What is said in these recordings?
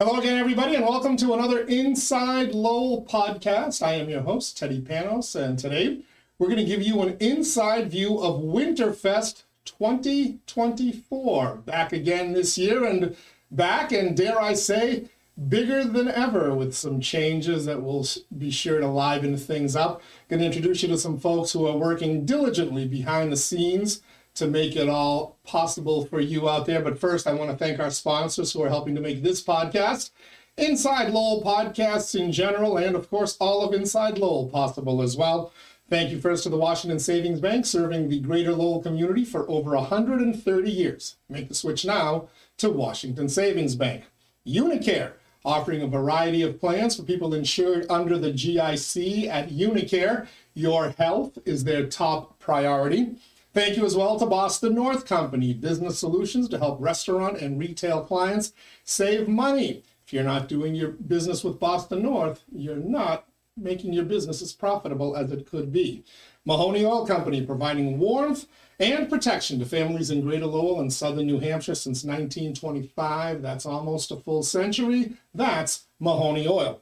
Hello again, everybody, and welcome to another Inside Lowell podcast. I am your host, Teddy Panos, and today we're going to give you an inside view of Winterfest 2024. Back again this year, and back, and dare I say, bigger than ever with some changes that will be sure to liven things up. Going to introduce you to some folks who are working diligently behind the scenes to make it all possible for you out there. But first, I want to thank our sponsors who are helping to make this podcast, Inside Lowell podcasts in general, and of course, all of Inside Lowell possible as well. Thank you first to the Washington Savings Bank, serving the greater Lowell community for over 130 years. Make the switch now to Washington Savings Bank. Unicare, offering a variety of plans for people insured under the GIC at Unicare. Your health is their top priority. Thank you as well to Boston North Company, business solutions to help restaurant and retail clients save money. If you're not doing your business with Boston North, you're not making your business as profitable as it could be. Mahoney Oil Company, providing warmth and protection to families in Greater Lowell and Southern New Hampshire since 1925. That's almost a full century. That's Mahoney Oil.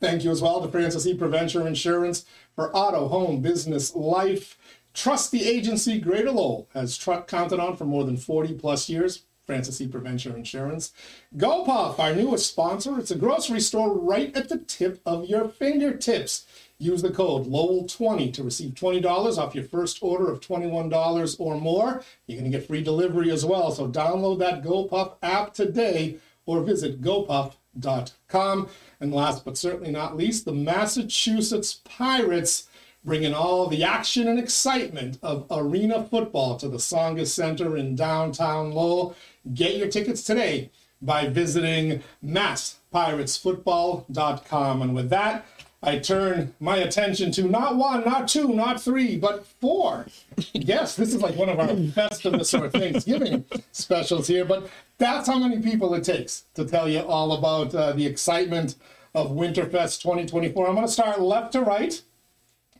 Thank you as well to Francis E. Preventure Insurance for auto, home, business, life Trust the agency Greater Lowell has tr- counted on for more than 40 plus years. Francis E. Prevention Insurance. GoPuff, our newest sponsor. It's a grocery store right at the tip of your fingertips. Use the code Lowell20 to receive $20 off your first order of $21 or more. You're going to get free delivery as well. So download that GoPuff app today or visit gopuff.com. And last but certainly not least, the Massachusetts Pirates bringing all the action and excitement of arena football to the Tsongas Center in downtown Lowell. Get your tickets today by visiting masspiratesfootball.com. And with that, I turn my attention to not one, not two, not three, but four. yes, this is like one of our best of Festivus or Thanksgiving specials here, but that's how many people it takes to tell you all about uh, the excitement of Winterfest 2024. I'm going to start left to right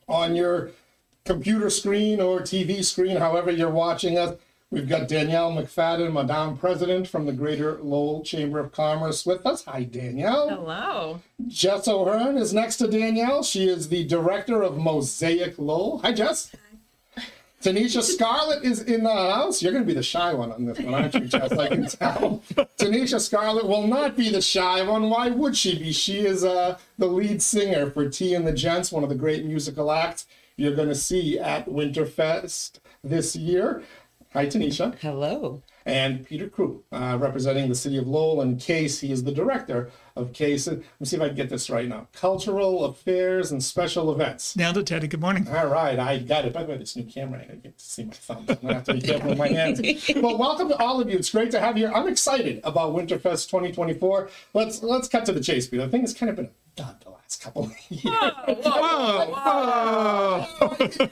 on your computer screen or TV screen, however you're watching us. We've got Danielle McFadden, Madame President from the Greater Lowell Chamber of Commerce with us. Hi, Danielle. Hello. Jess O'Hearn is next to Danielle. She is the director of Mosaic Lowell. Hi, Jess. Tanisha Scarlett is in the house. You're going to be the shy one on this one, aren't you, Jess? I can tell. Tanisha Scarlett will not be the shy one. Why would she be? She is uh, the lead singer for T and the Gents, one of the great musical acts you're going to see at Winterfest this year. Hi, Tanisha. Hello. And Peter Crew, uh, representing the city of Lowell and CASE. He is the director of CASE. Let me see if I can get this right now. Cultural Affairs and Special Events. Nailed it, Teddy. Good morning. All right, I got it. By the way, this new camera, I get to see my thumbs. I'm gonna have to be careful with my hands. Well, welcome to all of you. It's great to have you here. I'm excited about Winterfest 2024. Let's let's cut to the chase, Peter. I think it's kind of been a dud the last couple of years.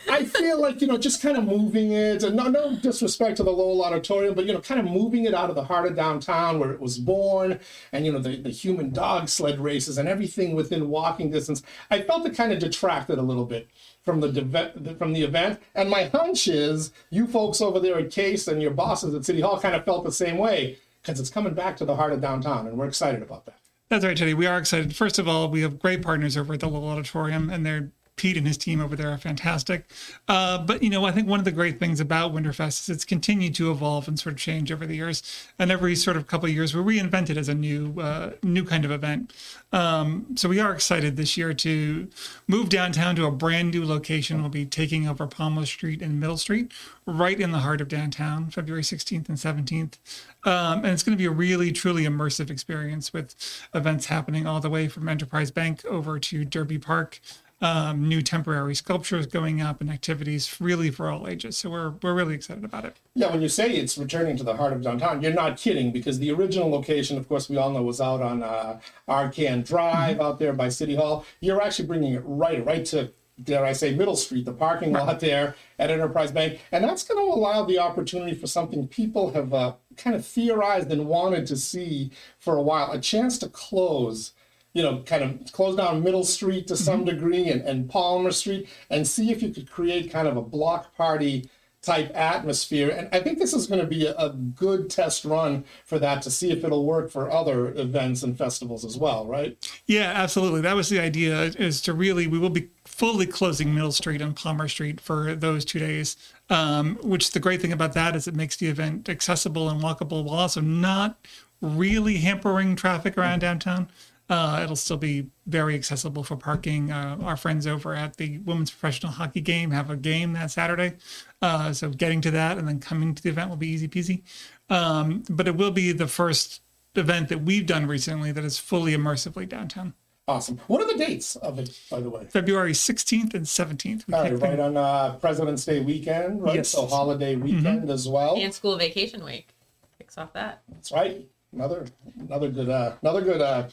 I feel like you know, just kind of moving it, and no, no disrespect to the Lowell Auditorium, but you know, kind of moving it out of the heart of downtown where it was born, and you know, the, the human dog sled races and everything within walking distance. I felt it kind of detracted a little bit from the from the event, and my hunch is you folks over there at Case and your bosses at City Hall kind of felt the same way because it's coming back to the heart of downtown, and we're excited about that. That's right, Teddy. We are excited. First of all, we have great partners over at the Lowell Auditorium, and they're Pete and his team over there are fantastic. Uh, but you know, I think one of the great things about Winterfest is it's continued to evolve and sort of change over the years. And every sort of couple of years, we're reinvented as a new, uh, new kind of event. Um, so we are excited this year to move downtown to a brand new location. We'll be taking over Palmer Street and Middle Street, right in the heart of downtown, February 16th and 17th. Um, and it's going to be a really, truly immersive experience with events happening all the way from Enterprise Bank over to Derby Park um, new temporary sculptures going up and activities really for all ages. So we're we're really excited about it. Yeah, when you say it's returning to the heart of downtown, you're not kidding because the original location, of course, we all know was out on uh, Arcand Drive out there by City Hall. You're actually bringing it right, right to dare I say, Middle Street, the parking lot there at Enterprise Bank. And that's going to allow the opportunity for something people have uh, kind of theorized and wanted to see for a while a chance to close. You know, kind of close down Middle Street to some degree and, and Palmer Street and see if you could create kind of a block party type atmosphere. And I think this is going to be a, a, good test run for that to see if it'll work for other events and festivals as well, right? Yeah, absolutely. That was the idea is to really, we will be fully closing Middle Street and Palmer Street for those two days. Um, which the great thing about that is it makes the event accessible and walkable while also not really hampering traffic around downtown. Uh, it'll still be very accessible for parking. Uh, our friends over at the women's professional hockey game have a game that Saturday. Uh, so getting to that and then coming to the event will be easy peasy. Um, but it will be the first event that we've done recently that is fully immersively downtown. Awesome. What are the dates of it, by the way? February 16th and 17th. We All right, right on uh, President's Day weekend, right? Yes. So holiday weekend mm-hmm. as well. And school vacation week kicks off that. That's right. Another another good uh, another good uh,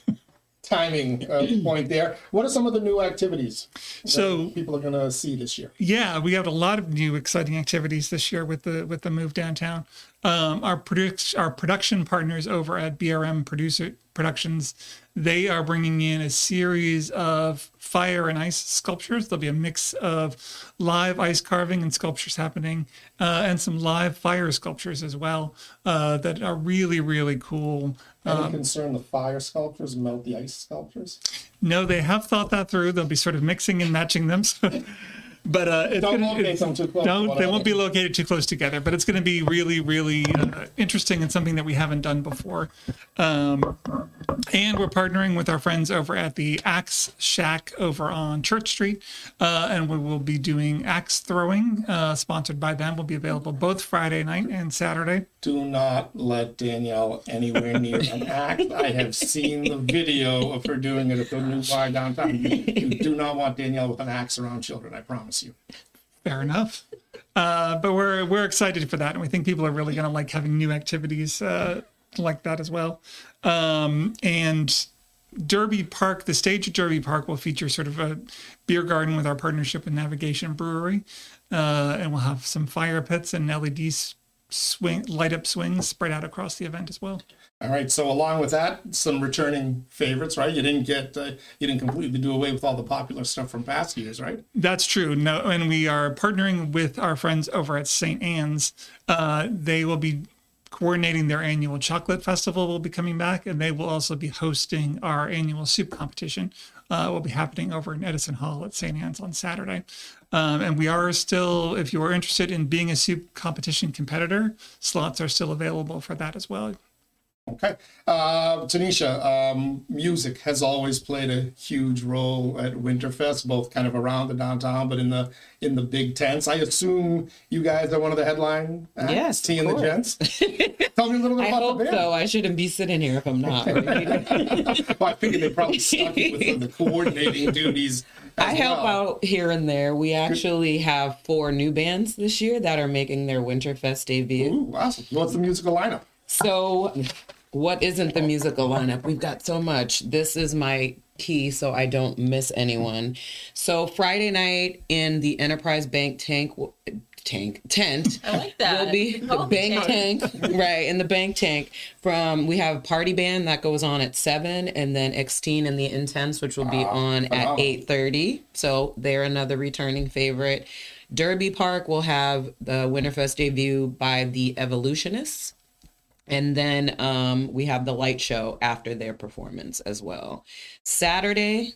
timing uh, point there. What are some of the new activities so people are going to see this year? Yeah, we have a lot of new exciting activities this year with the with the move downtown. Um, our produce our production partners over at BRM Producer Productions they are bringing in a series of fire and ice sculptures. There'll be a mix of live ice carving and sculptures happening, uh, and some live fire sculptures as well uh, that are really, really cool. Any um, concern the fire sculptures melt the ice sculptures? No, they have thought that through. They'll be sort of mixing and matching them. So but uh, it's don't gonna, locate them too close. Don't, they won't be located too close together. But it's going to be really, really uh, interesting and something that we haven't done before. Um, and we're partnering with our friends over at the Axe Shack over on Church Street, uh, and we will be doing axe throwing, uh, sponsored by them. Will be available both Friday night and Saturday. Do not let Danielle anywhere near an axe. I have seen the video of her doing it at the new bar downtown. You, you do not want Danielle with an axe around children. I promise promise you. Fair enough. Uh, but we're we're excited for that, and we think people are really going to like having new activities uh, like that as well. Um, and Derby Park, the stage at Derby Park will feature sort of a beer garden with our partnership with Navigation Brewery, uh, and we'll have some fire pits and LED swing light up swings spread out across the event as well. All right. So along with that, some returning favorites, right? You didn't get, uh, you didn't completely do away with all the popular stuff from past years, right? That's true. No, and we are partnering with our friends over at St. Anne's. Uh, they will be coordinating their annual chocolate festival. Will be coming back, and they will also be hosting our annual soup competition. Uh, will be happening over in Edison Hall at St. Anne's on Saturday. Um, and we are still, if you are interested in being a soup competition competitor, slots are still available for that as well. Okay. Uh, Tanisha, um, music has always played a huge role at Winterfest, both kind of around the downtown, but in the in the big tents. I assume you guys are one of the headline acts, yes, T and the Gents. Tell me a little bit I about hope the band. so. I shouldn't be sitting here if I'm not. well, I figured they probably stuck with the coordinating duties. I help well. out here and there. We actually have four new bands this year that are making their Winterfest debut. Ooh, awesome. What's the musical lineup? So, what isn't the musical lineup? We've got so much. This is my key so I don't miss anyone. So, Friday night in the Enterprise Bank tank tank tent I like that. will be the bank tank. tank right in the bank tank from we have party band that goes on at 7 and then Xteen and the Intense which will be uh, on at 8:30 so they're another returning favorite Derby Park will have the Winterfest debut by the Evolutionists and then um, we have the light show after their performance as well. Saturday,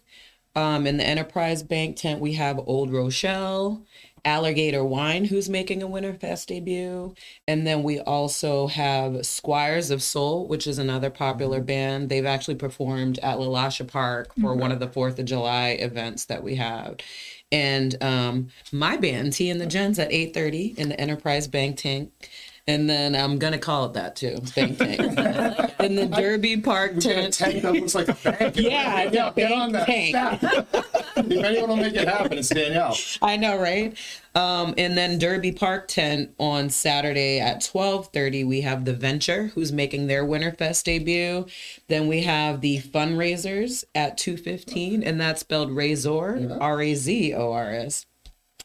um, in the Enterprise Bank tent, we have Old Rochelle, Alligator Wine, who's making a Winterfest debut. And then we also have Squires of Soul, which is another popular band. They've actually performed at LeLacheur Park for mm-hmm. one of the Fourth of July events that we have. And um, my band, T and the Gents, at 8.30 in the Enterprise Bank tank and then I'm gonna call it that too. Bank tank. in the Derby Park tent. tank that looks like a bank. Yeah, yeah, get on that. Tank. if anyone will make it happen, it's Danielle. I know, right? Um, and then Derby Park tent on Saturday at 12:30. We have the Venture, who's making their Winterfest debut. Then we have the Fund Razors at 2:15, and that's spelled Razor, R A Z O R S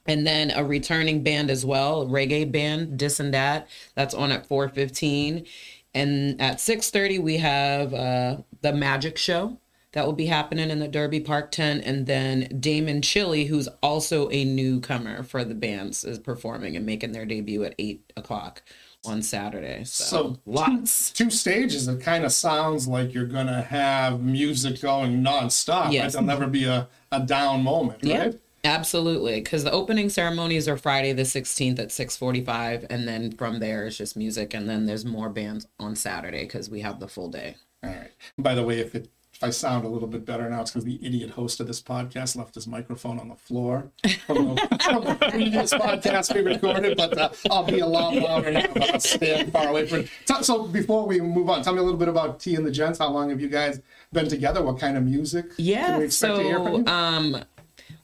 and then a returning band as well, reggae band, Dis and That. That's on at 4:15, and at 6:30 we have uh, the Magic Show that will be happening in the Derby Park tent. And then Damon Chili, who's also a newcomer for the bands, is performing and making their debut at eight o'clock on Saturday. So, So lots. Two stages. It kind of sounds like you're gonna have music going nonstop. Right? There'll never be a, a down moment, Yeah, right? Absolutely. Because the opening ceremonies are Friday the 16th at 6:45, and then from there it's just music, and then there's more bands on Saturday because we have the full day. All right. By the way, if it if I sound a little bit better now, it's because the idiot host of this podcast left his microphone on the floor from the, from the previous podcast we recorded. But uh, I'll be a lot louder now. I'll stand far away from it. So, before we move on, tell me a little bit about T and the Gents. How long have you guys been together? What kind of music? can Yeah. we expect to hear from So, you? um,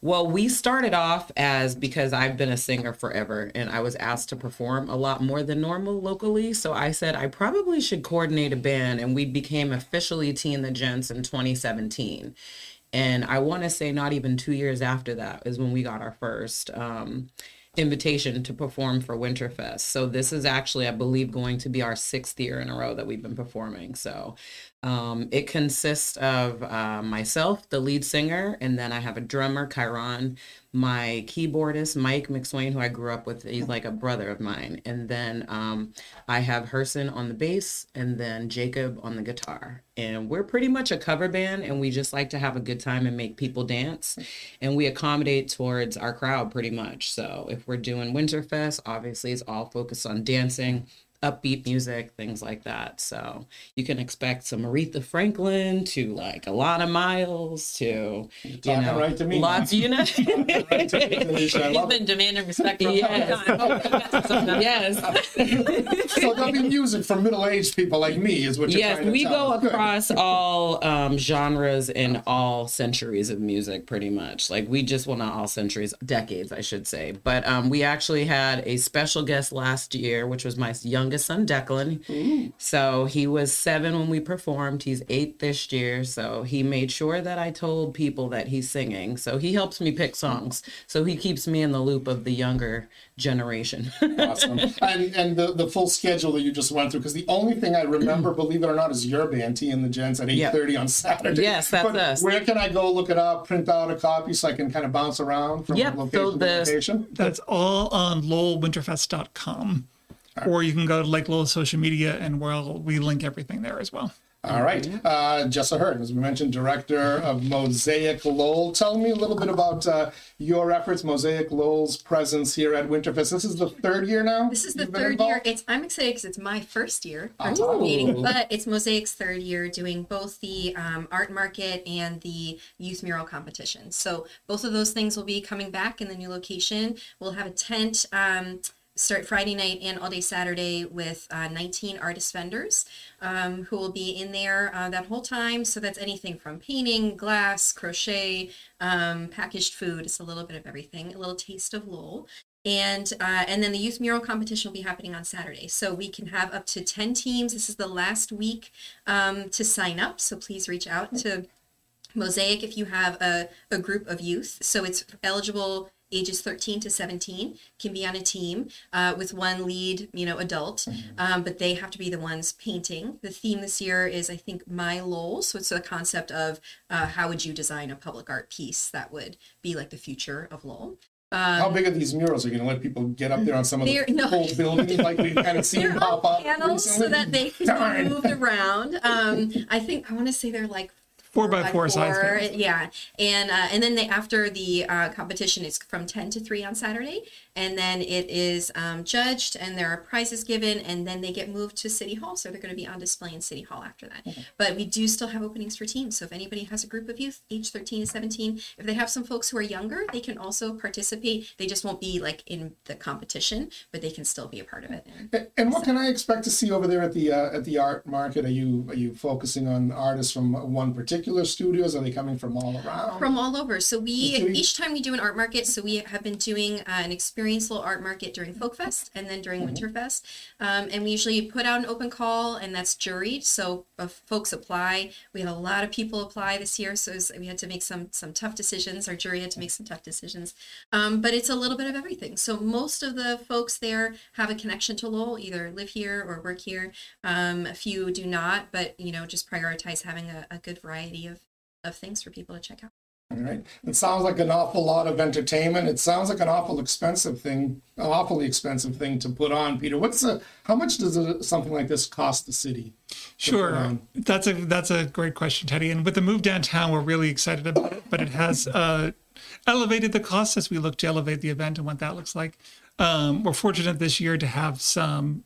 well, we started off as because I've been a singer forever and I was asked to perform a lot more than normal locally. So I said I probably should coordinate a band, and we became officially T and the Gents in 2017. And I want to say not even two years after that is when we got our first um, invitation to perform for Winterfest. So this is actually, I believe, going to be our sixth year in a row that we've been performing. So um, it consists of uh, myself, the lead singer, and then I have a drummer, Chiron, my keyboardist, Mike McSwain, who I grew up with. He's like a brother of mine. And then um, I have Herson on the bass, and then Jacob on the guitar. And we're pretty much a cover band, and we just like to have a good time and make people dance. And we accommodate towards our crowd pretty much. So if we're doing Winterfest, obviously it's all focused on dancing upbeat music, things like that. So you can expect some Aretha Franklin to like Alana Miles to you talking know right to me, lots. You know, Right to me, Tanisha. I He's love been demanding respect for a long Yes. time. We got some now. yes, So there'll be music for middle-aged people like me, is what you're yes. trying to We tell go. Good. across all um, genres and all centuries of music, pretty much. Like we just well, not all centuries, decades, I should say. But um, we actually had a special guest last year, which was my youngest son, Declan. Mm. So he was seven when we performed. He's eight this year. So he made sure that I told people that he's singing. So he helps me pick songs. So he keeps me in the loop of the younger generation. awesome. And and the, the full schedule that you just went through, because the only thing I remember, believe it or not, is your band, T and the Gents, at eight Yeah. thirty on Saturday. Yes, that's but us. Where can I go look it up, print out a copy so I can kind of bounce around from Yep, so location to location? That's all on lowellwinterfest.com. Or you can go to Like Lowell social media and we'll we link everything there as well. All right. Uh, Jess O'Hearn, as we mentioned, director of Mosaic Lowell. Tell me a little bit about uh, your efforts, Mosaic Lowell's presence here at Winterfest. This is the third year now? This is the you've third year. It's I'm excited because it's my first year participating, Ooh. but it's Mosaic's third year doing both the um, art market and the youth mural competition. So both of those things will be coming back in the new location. We'll have a tent. Um, Start Friday night and all day Saturday with uh, 19 artist vendors um, who will be in there uh, that whole time. So that's anything from painting, glass, crochet, um, packaged food. It's a little bit of everything. A little taste of Lowell and uh, and then the youth mural competition will be happening on Saturday. So we can have up to ten teams. This is the last week um, to sign up. So please reach out to Mosaic if you have a, a group of youth. So it's eligible ages 13 to 17 can be on a team uh, with one lead you know adult um, but they have to be the ones painting the theme this year is i think my lowell so it's a concept of uh, how would you design a public art piece that would be like the future of lowell How big are these murals? Are you going to let people get up there on some of the no. full buildings like we've kind of seen pop up panels so that they can Darn. be moved around. Um, I think I want to say they're like Four by four size four. Yeah, and uh, and then they after the uh, competition it's from ten to three on Saturday, and then it is um, judged, and there are prizes given, and then they get moved to City Hall, so they're going to be on display in City Hall after that. But we do still have openings for teams, so if anybody has a group of youth, age thirteen to seventeen, if they have some folks who are younger, they can also participate. They just won't be like in the competition, but they can still be a part of it. And what can I expect to see over there at the uh, at the art market? Are you are you focusing on artists from one particular studios? Are they coming from all around? from all over. So we Okay. each time we do an art market, so we have been doing uh, an experiential art market during Folk Fest and then during Winterfest, um, and we usually put out an open call, and that's juried. So if folks apply, we had a lot of people apply this year, so it's- we had to make some some tough decisions. Our jury had to make some tough decisions, um, but it's a little bit of everything. So most of the folks there have a connection to Lowell, either live here or work here. Um, a few do not, but you know, just prioritize having a, a good variety of of things for people to check out. All right. It sounds like an awful lot of entertainment. It sounds like an awful expensive thing, an awfully expensive thing to put on. Peter, what's the, how much does a, something like this cost the city? Sure, that's a that's a great question, Teddy. And with the move downtown, we're really excited about it. But it has uh, elevated the cost as we look to elevate the event and what that looks like. Um, we're fortunate this year to have some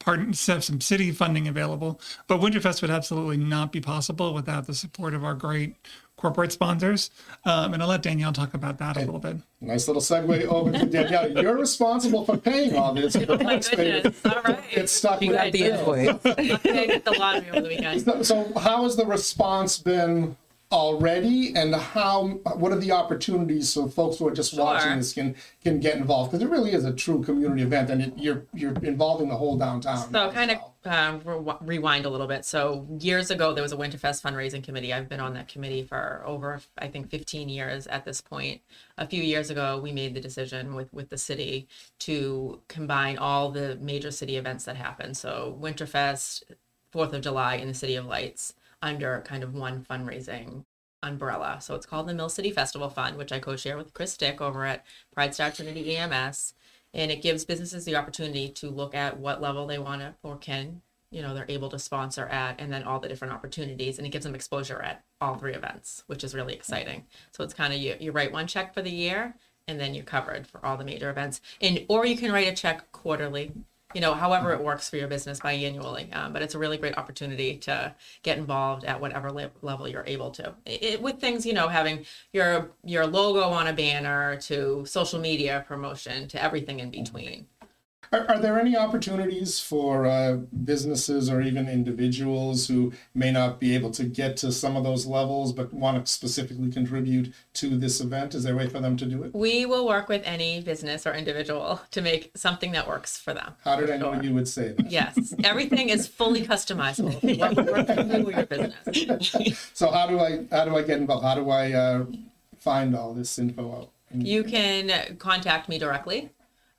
part have some city funding available, but Winterfest would absolutely not be possible without the support of our great corporate sponsors. Um, and I'll let Danielle talk about that a little bit. Nice little segue over to Danielle. You're responsible for paying all this. Oh my goodness. All right. It's stuck You with got the invoice. Okay, get the lottery over the weekend. So, so how has the response been already and how what are the opportunities so folks who are just watching this can can get involved because it really is a true community event and it, you're you're involving the whole downtown So kind of um, re- rewind a little bit. So years ago, there was a Winterfest fundraising committee. I've been on that committee for over, I think, 15 years at this point. A few years ago, we made the decision with with the city to combine all the major city events that happen. So Winterfest, Fourth of July, in the City of Lights under kind of one fundraising umbrella. So it's called the Mill City Festival Fund, which I co-share with Chris Dick over at Pride Star Trinity EMS. And it gives businesses the opportunity to look at what level they want to or can, you know, they're able to sponsor at, and then all the different opportunities. And it gives them exposure at all three events, which is really exciting. So it's kind of you, you write one check for the year and then you're covered for all the major events. And or you can write a check quarterly you know, however it works for your business biannually. Um, but it's a really great opportunity to get involved at whatever le- level you're able to. It, with things, you know, having your your logo on a banner to social media promotion to everything in between. Are, are there any opportunities for uh, businesses or even individuals who may not be able to get to some of those levels but want to specifically contribute to this event? Is there a way for them to do it? We will work with any business or individual to make something that works for them. How did I know Sure. you would say that? Yes, everything is fully customizable. What would work for you or your business. So how do I how do I get involved? How do I uh, find all this info out? You can contact me directly.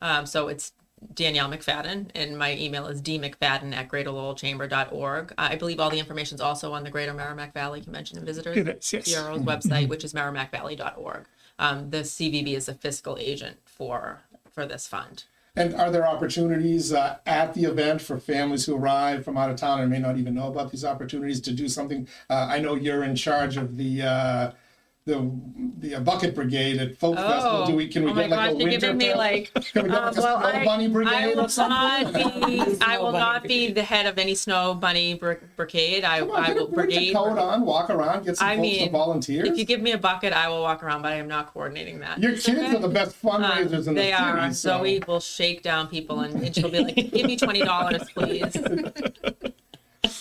Um, so it's Danielle McFadden, and my email is dmcfadden at greaterlowellchamber.org. I believe all the information is also on the Greater Merrimack Valley Convention and Visitors It is, yes. Bureau's website, which is merrimackvalley.org. Um, the CVB is a fiscal agent for for this fund. And are there opportunities uh, at the event for families who arrive from out of town and may not even know about these opportunities to do something? Uh, I know you're in charge of the uh, the the uh, bucket brigade at Folk Festival. Do we can we oh get like gosh, a winter giving me like can we get Um, like a well, snow I, bunny brigade I will not be. I will not be the head of any snow bunny br- brigade. I, on, I will brigade. coat on, walk around, get some I folks to mean, volunteers. If you give me a bucket, I will walk around, but I am not coordinating that. Your It's kids okay. are the best fundraisers in the They city. are. so Zoe will shake down people, and, and she'll be like, "Give me twenty dollars, please."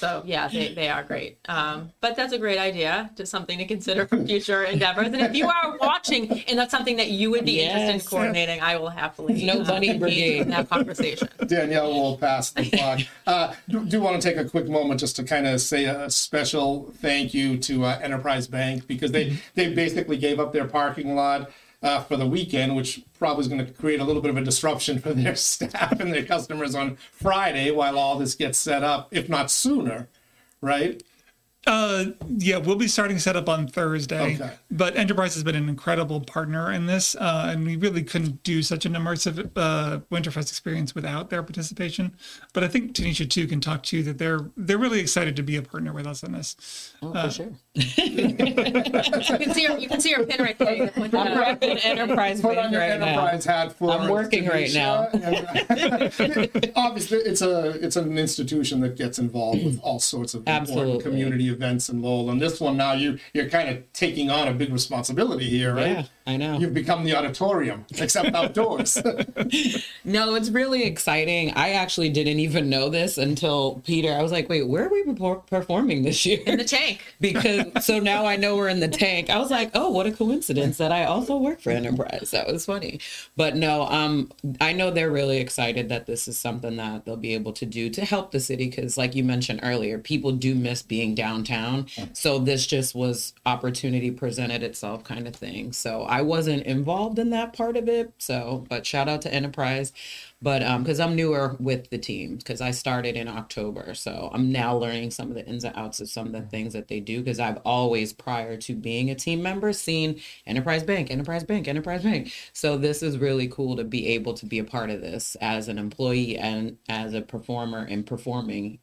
So yeah, they, they are great. Um, but that's a great idea, just something to consider for future endeavors. And if you are watching and that's something that you would be interested in coordinating, I will happily No uh, bunny engage brigade. in that conversation. Danielle will pass the clock. Uh, do, do want to take a quick moment just to kind of say a special thank you to uh, Enterprise Bank because they they basically gave up their parking lot uh, for the weekend, which probably is going to create a little bit of a disruption for their staff and their customers on Friday while all this gets set up, if not sooner, right? Uh, yeah, we'll be starting setup on Thursday. Okay. But Enterprise has been an incredible partner in this, uh, and we really couldn't do such an immersive uh, Winterfest experience without their participation. But I think Tanisha too can talk to you that they're they're really excited to be a partner with us in this. Oh, for sure. You can see her, you can see her pin right there. With I'm the- enterprise Put on your right now. enterprise hat for I'm working right now. Obviously, it's a it's an institution that gets involved with all sorts of important Absolutely. community events in Lowell. And this one now you you're kind of taking on a big responsibility here, right? Yeah, I know. You've become the auditorium, except outdoors. No, it's really exciting. I actually didn't even know this until Peter. I was like, wait, where are we performing this year? in the tank. because so now I know we're in the tank. I was like, oh, what a coincidence that I also work for Enterprise. That was funny. But no, um, I know they're really excited that this is something that they'll be able to do to help the city because, like you mentioned earlier, people do miss being downtown. So this just was opportunity presented itself kind of thing. So I I wasn't involved in that part of it. So, but shout out to Enterprise. But um, because I'm newer with the team, because I started in October, so I'm now learning some of the ins and outs of some of the things that they do. Because I've always, prior to being a team member, seen Enterprise Bank, Enterprise Bank, Enterprise Bank. So this is really cool to be able to be a part of this as an employee and as a performer and performing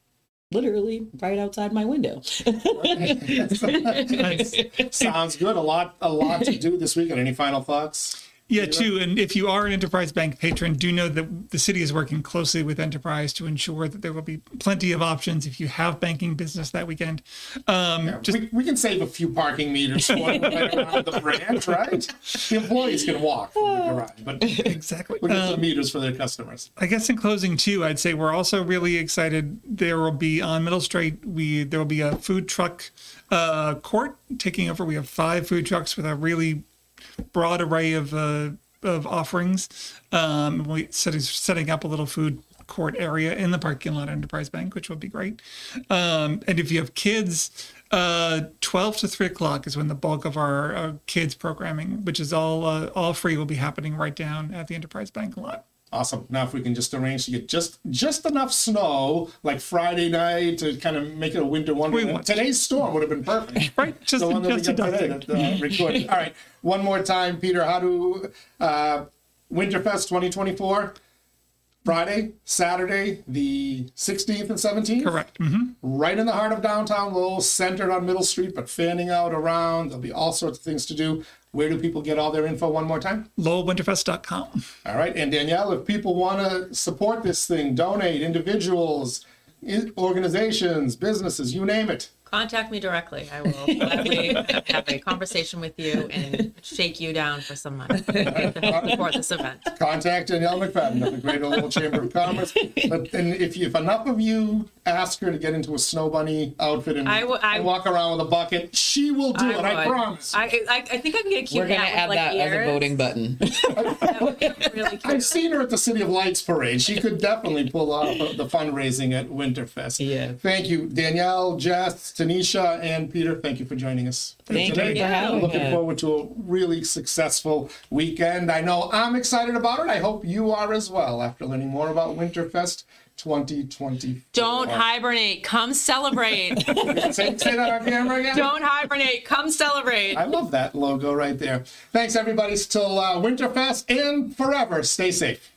literally right outside my window. Sounds good. A lot, a lot to do this weekend. Any final thoughts? Yeah, too. And if you are an Enterprise Bank patron, do know that the city is working closely with Enterprise to ensure that there will be plenty of options if you have banking business that weekend. Um, yeah, just, we, we, can save a few parking meters for around the branch, right? The employees can walk from the garage, but exactly. We'll get um, some meters for their customers. I guess in closing, too, I'd say we're also really excited. There will be on Middle Street. We there will be a food truck uh, court taking over. We have five food trucks with a really broad array of uh, of offerings. Um, we setting setting up a little food court area in the parking lot Enterprise Bank, which will be great. Um, and if you have kids, uh, 12 to 3 o'clock is when the bulk of our uh, kids programming, which is all uh, all free, will be happening right down at the Enterprise Bank lot. Awesome. Now, if we can just arrange to get just just enough snow, like Friday night, to kind of make it a winter wonderland. Today's storm would have been perfect. right, just the one that just we got today. That, uh, All right, one more time, Peter. How do uh, Winterfest 2024? Friday, Saturday, the 16th and 17th. Correct. Mm-hmm. Right in the heart of downtown Lowell, centered on Middle Street, but fanning out around. There'll be all sorts of things to do. Where do people get all their info one more time? LowellWinterfest.com. All right. And Danielle, if people want to support this thing, donate, individuals, organizations, businesses, you name it, contact me directly. I will gladly have a conversation with you and shake you down for some money to support this event. Contact Danielle McFadden of the Greater Lowell Chamber of Commerce. But and if, you, if enough of you ask her to get into a snow bunny outfit and, I w- I, and walk around with a bucket, she will do I it. Would. I promise. I, I, I think I can get a cute We're gonna add like that ears. as a voting button. really I've seen her at the City of Lights parade. She could definitely pull off the fundraising at Winterfest. Yeah. Thank you, Danielle, Jess, Tanisha, and Peter. Thank you for joining us. Thank today. you for having Looking us. forward to a really successful weekend. I know I'm excited about it. I hope you are as well after learning more about Winterfest 2020. Don't hibernate. Come celebrate. say, say that on camera again. Don't hibernate. Come celebrate. I love that logo right there. Thanks, everybody. Till uh, Winterfest and forever. Stay safe.